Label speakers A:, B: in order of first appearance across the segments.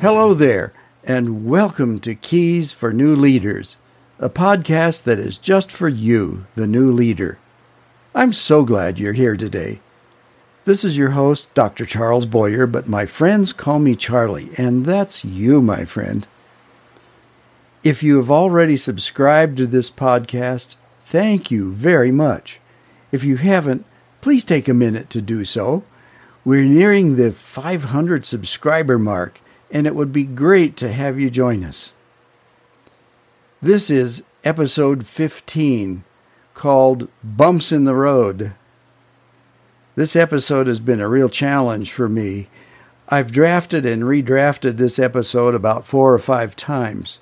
A: Hello there, and welcome to Keys for New Leaders, a podcast that is just for you, the new leader. I'm so glad you're here today. This is your host, Dr. Charles Boyer, but my friends call me Charlie, and that's you, my friend. If you have already subscribed to this podcast, thank you very much. If you haven't, please take a minute to do so. We're nearing the 500 subscriber mark, and it would be great to have you join us. This is episode 15 called Bumps in the Road. This episode has been a real challenge for me. I've drafted and redrafted this episode about four or five times.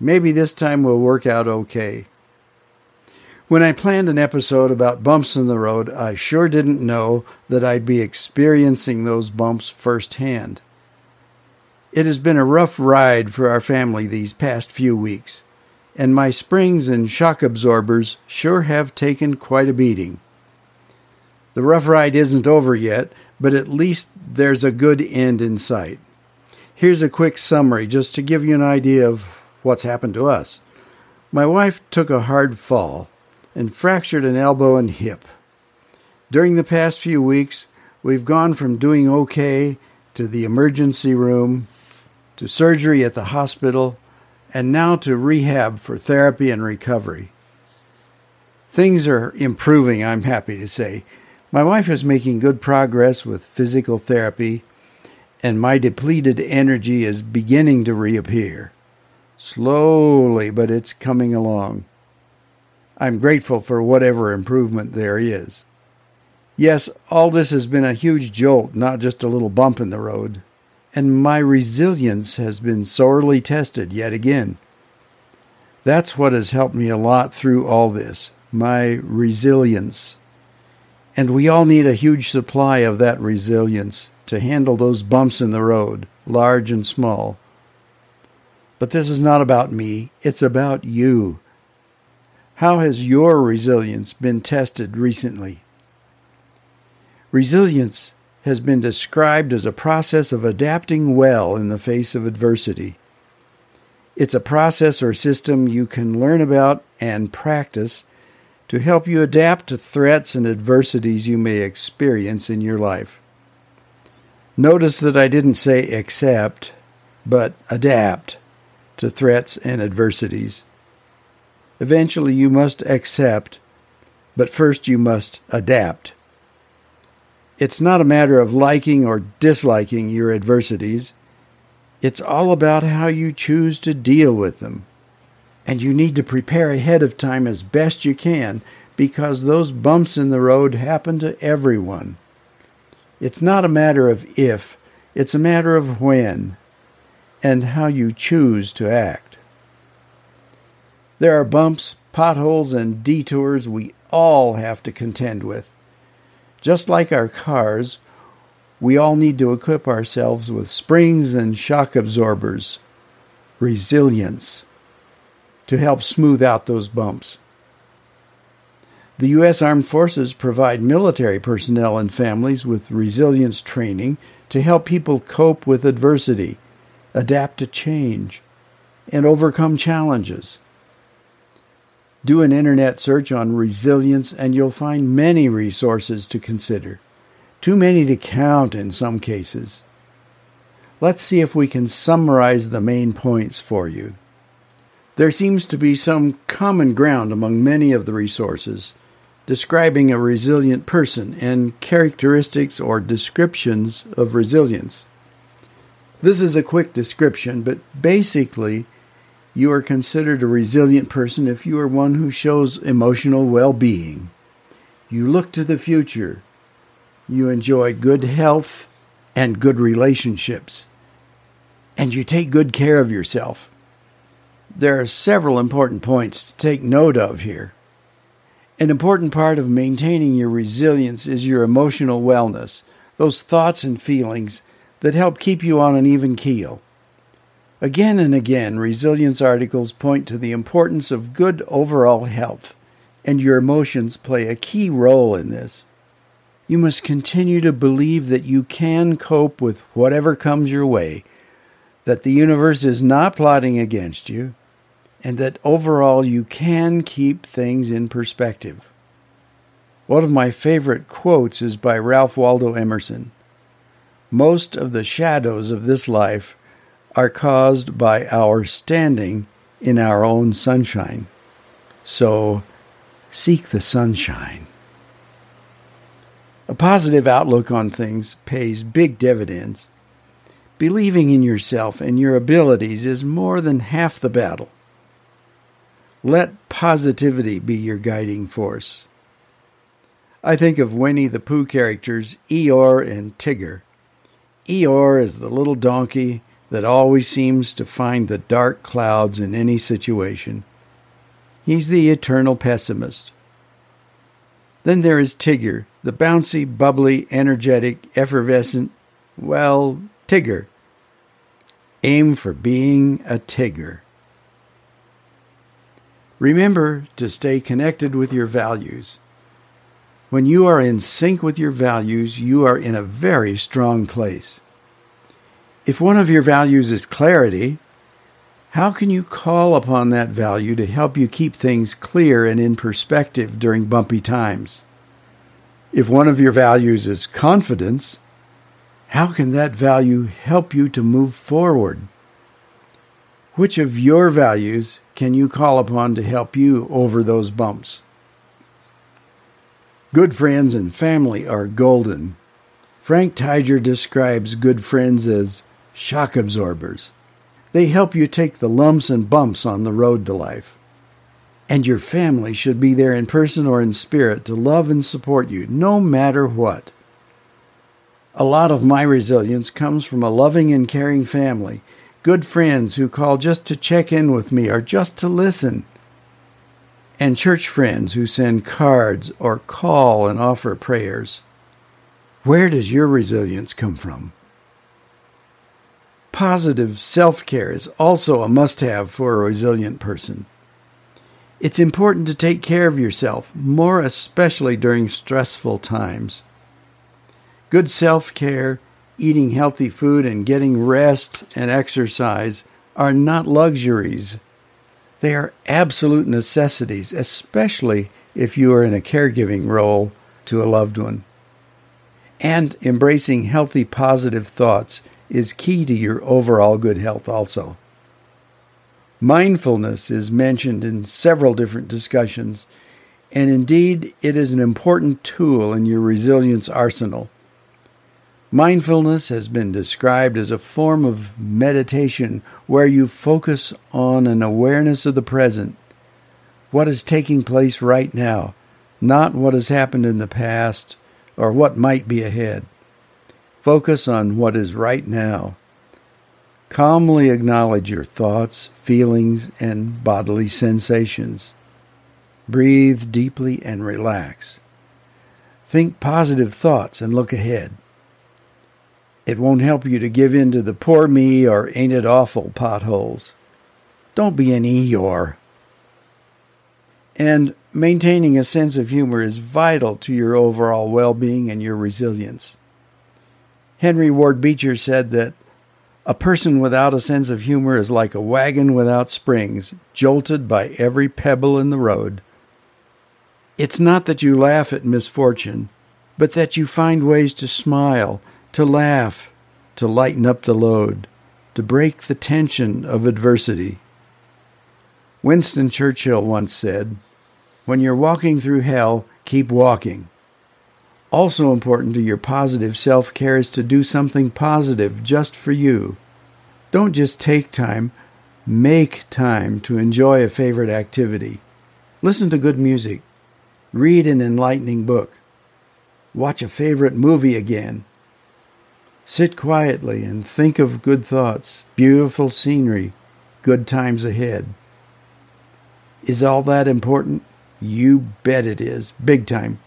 A: Maybe this time will work out okay. When I planned an episode about bumps in the road, I sure didn't know that I'd be experiencing those bumps firsthand. It has been a rough ride for our family these past few weeks, and my springs and shock absorbers sure have taken quite a beating. The rough ride isn't over yet, but at least there's a good end in sight. Here's a quick summary just to give you an idea of what's happened to us. My wife took a hard fall and fractured an elbow and hip. During the past few weeks, we've gone from doing okay to the emergency room to surgery at the hospital, and now to rehab for therapy and recovery. Things are improving, I'm happy to say. My wife is making good progress with physical therapy, and my depleted energy is beginning to reappear. Slowly, but it's coming along. I'm grateful for whatever improvement there is. Yes, all this has been a huge jolt, not just a little bump in the road and my resilience has been sorely tested yet again. That's what has helped me a lot through all this my resilience. And we all need a huge supply of that resilience to handle those bumps in the road, large and small. But this is not about me, it's about you. How has your resilience been tested recently? Resilience has been described as a process of adapting well in the face of adversity. It's a process or system you can learn about and practice to help you adapt to threats and adversities you may experience in your life. Notice that I didn't say accept, but adapt to threats and adversities. Eventually, you must accept, but first you must adapt. It's not a matter of liking or disliking your adversities. It's all about how you choose to deal with them. And you need to prepare ahead of time as best you can because those bumps in the road happen to everyone. It's not a matter of if, it's a matter of when and how you choose to act. There are bumps, potholes, and detours we all have to contend with. Just like our cars, we all need to equip ourselves with springs and shock absorbers, resilience, to help smooth out those bumps. The U.S. Armed Forces provide military personnel and families with resilience training to help people cope with adversity, adapt to change, and overcome challenges. Do an internet search on resilience and you'll find many resources to consider. Too many to count in some cases. Let's see if we can summarize the main points for you. There seems to be some common ground among many of the resources describing a resilient person and characteristics or descriptions of resilience. This is a quick description, but basically, you are considered a resilient person if you are one who shows emotional well being. You look to the future. You enjoy good health and good relationships. And you take good care of yourself. There are several important points to take note of here. An important part of maintaining your resilience is your emotional wellness, those thoughts and feelings that help keep you on an even keel. Again and again, resilience articles point to the importance of good overall health, and your emotions play a key role in this. You must continue to believe that you can cope with whatever comes your way, that the universe is not plotting against you, and that overall you can keep things in perspective. One of my favorite quotes is by Ralph Waldo Emerson. Most of the shadows of this life are caused by our standing in our own sunshine. So seek the sunshine. A positive outlook on things pays big dividends. Believing in yourself and your abilities is more than half the battle. Let positivity be your guiding force. I think of Winnie the Pooh characters Eeyore and Tigger. Eeyore is the little donkey that always seems to find the dark clouds in any situation. He's the eternal pessimist. Then there is Tigger, the bouncy, bubbly, energetic, effervescent, well, Tigger. Aim for being a Tigger. Remember to stay connected with your values. When you are in sync with your values, you are in a very strong place. If one of your values is clarity, how can you call upon that value to help you keep things clear and in perspective during bumpy times? If one of your values is confidence, how can that value help you to move forward? Which of your values can you call upon to help you over those bumps? Good friends and family are golden. Frank Tyger describes good friends as shock absorbers. They help you take the lumps and bumps on the road to life. And your family should be there in person or in spirit to love and support you, no matter what. A lot of my resilience comes from a loving and caring family good friends who call just to check in with me or just to listen, and church friends who send cards or call and offer prayers. Where does your resilience come from? Positive self care is also a must have for a resilient person. It's important to take care of yourself, more especially during stressful times. Good self care eating healthy food and getting rest and exercise are not luxuries. They are absolute necessities, especially if you are in a caregiving role to a loved one. And embracing healthy, positive thoughts is key to your overall good health, also. Mindfulness is mentioned in several different discussions, and indeed, it is an important tool in your resilience arsenal. Mindfulness has been described as a form of meditation where you focus on an awareness of the present, what is taking place right now, not what has happened in the past or what might be ahead. Focus on what is right now. Calmly acknowledge your thoughts, feelings, and bodily sensations. Breathe deeply and relax. Think positive thoughts and look ahead. It won't help you to give in to the poor me or ain't it awful potholes. Don't be an Eeyore. And maintaining a sense of humor is vital to your overall well being and your resilience. Henry Ward Beecher said that a person without a sense of humor is like a wagon without springs, jolted by every pebble in the road. It's not that you laugh at misfortune, but that you find ways to smile to laugh, to lighten up the load, to break the tension of adversity. Winston Churchill once said, When you're walking through hell, keep walking. Also important to your positive self care is to do something positive just for you. Don't just take time, make time to enjoy a favorite activity. Listen to good music. Read an enlightening book. Watch a favorite movie again. Sit quietly and think of good thoughts, beautiful scenery, good times ahead. Is all that important? You bet it is, big time.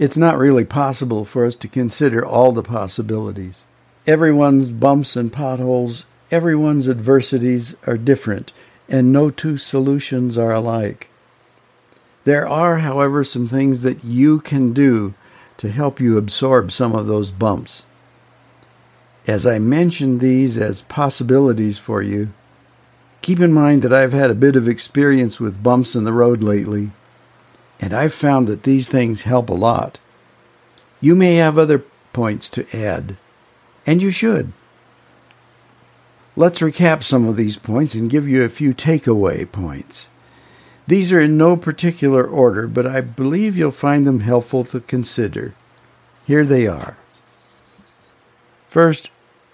A: It's not really possible for us to consider all the possibilities. Everyone's bumps and potholes, everyone's adversities are different, and no two solutions are alike. There are, however, some things that you can do to help you absorb some of those bumps. As I mention these as possibilities for you, keep in mind that I've had a bit of experience with bumps in the road lately, and I've found that these things help a lot. You may have other points to add, and you should. Let's recap some of these points and give you a few takeaway points. These are in no particular order, but I believe you'll find them helpful to consider. Here they are. First,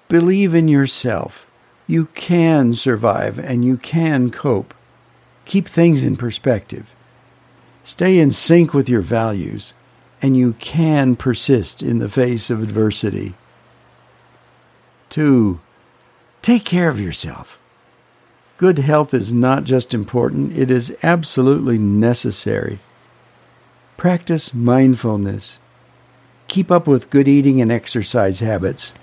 A: believe in yourself. You can survive and you can cope. Keep things in perspective. Stay in sync with your values, and you can persist in the face of adversity. Two, take care of yourself. Good health is not just important, it is absolutely necessary. Practice mindfulness. Keep up with good eating and exercise habits,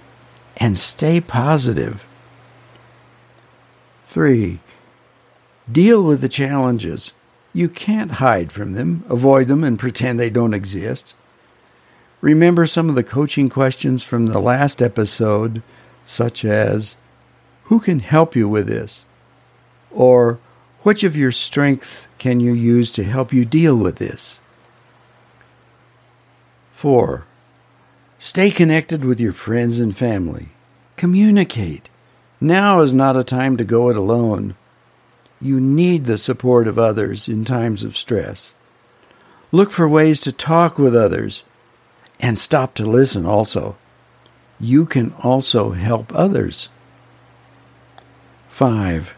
A: and stay positive. 3. Deal with the challenges. You can't hide from them, avoid them, and pretend they don't exist. Remember some of the coaching questions from the last episode, such as Who can help you with this? Or which of your strengths can you use to help you deal with this? 4. Stay connected with your friends and family. Communicate. Now is not a time to go it alone. You need the support of others in times of stress. Look for ways to talk with others and stop to listen also. You can also help others. 5.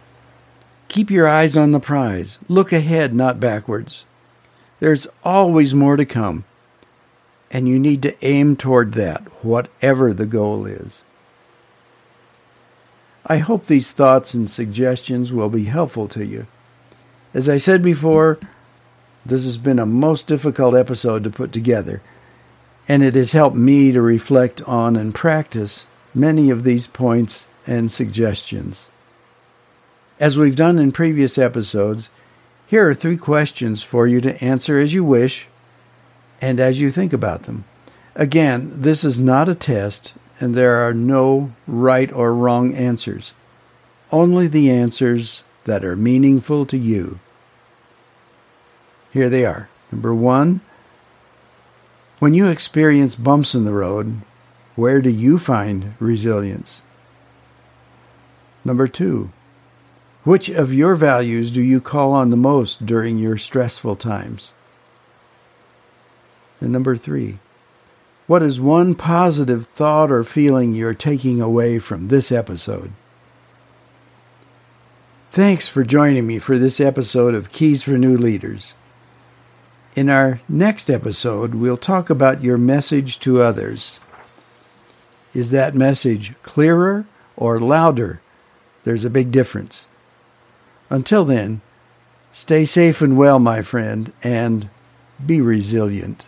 A: Keep your eyes on the prize. Look ahead, not backwards. There's always more to come, and you need to aim toward that, whatever the goal is. I hope these thoughts and suggestions will be helpful to you. As I said before, this has been a most difficult episode to put together, and it has helped me to reflect on and practice many of these points and suggestions. As we've done in previous episodes, here are three questions for you to answer as you wish and as you think about them. Again, this is not a test, and there are no right or wrong answers, only the answers that are meaningful to you. Here they are. Number one, when you experience bumps in the road, where do you find resilience? Number two, which of your values do you call on the most during your stressful times? And number three, what is one positive thought or feeling you're taking away from this episode? Thanks for joining me for this episode of Keys for New Leaders. In our next episode, we'll talk about your message to others. Is that message clearer or louder? There's a big difference. Until then, stay safe and well, my friend, and be resilient.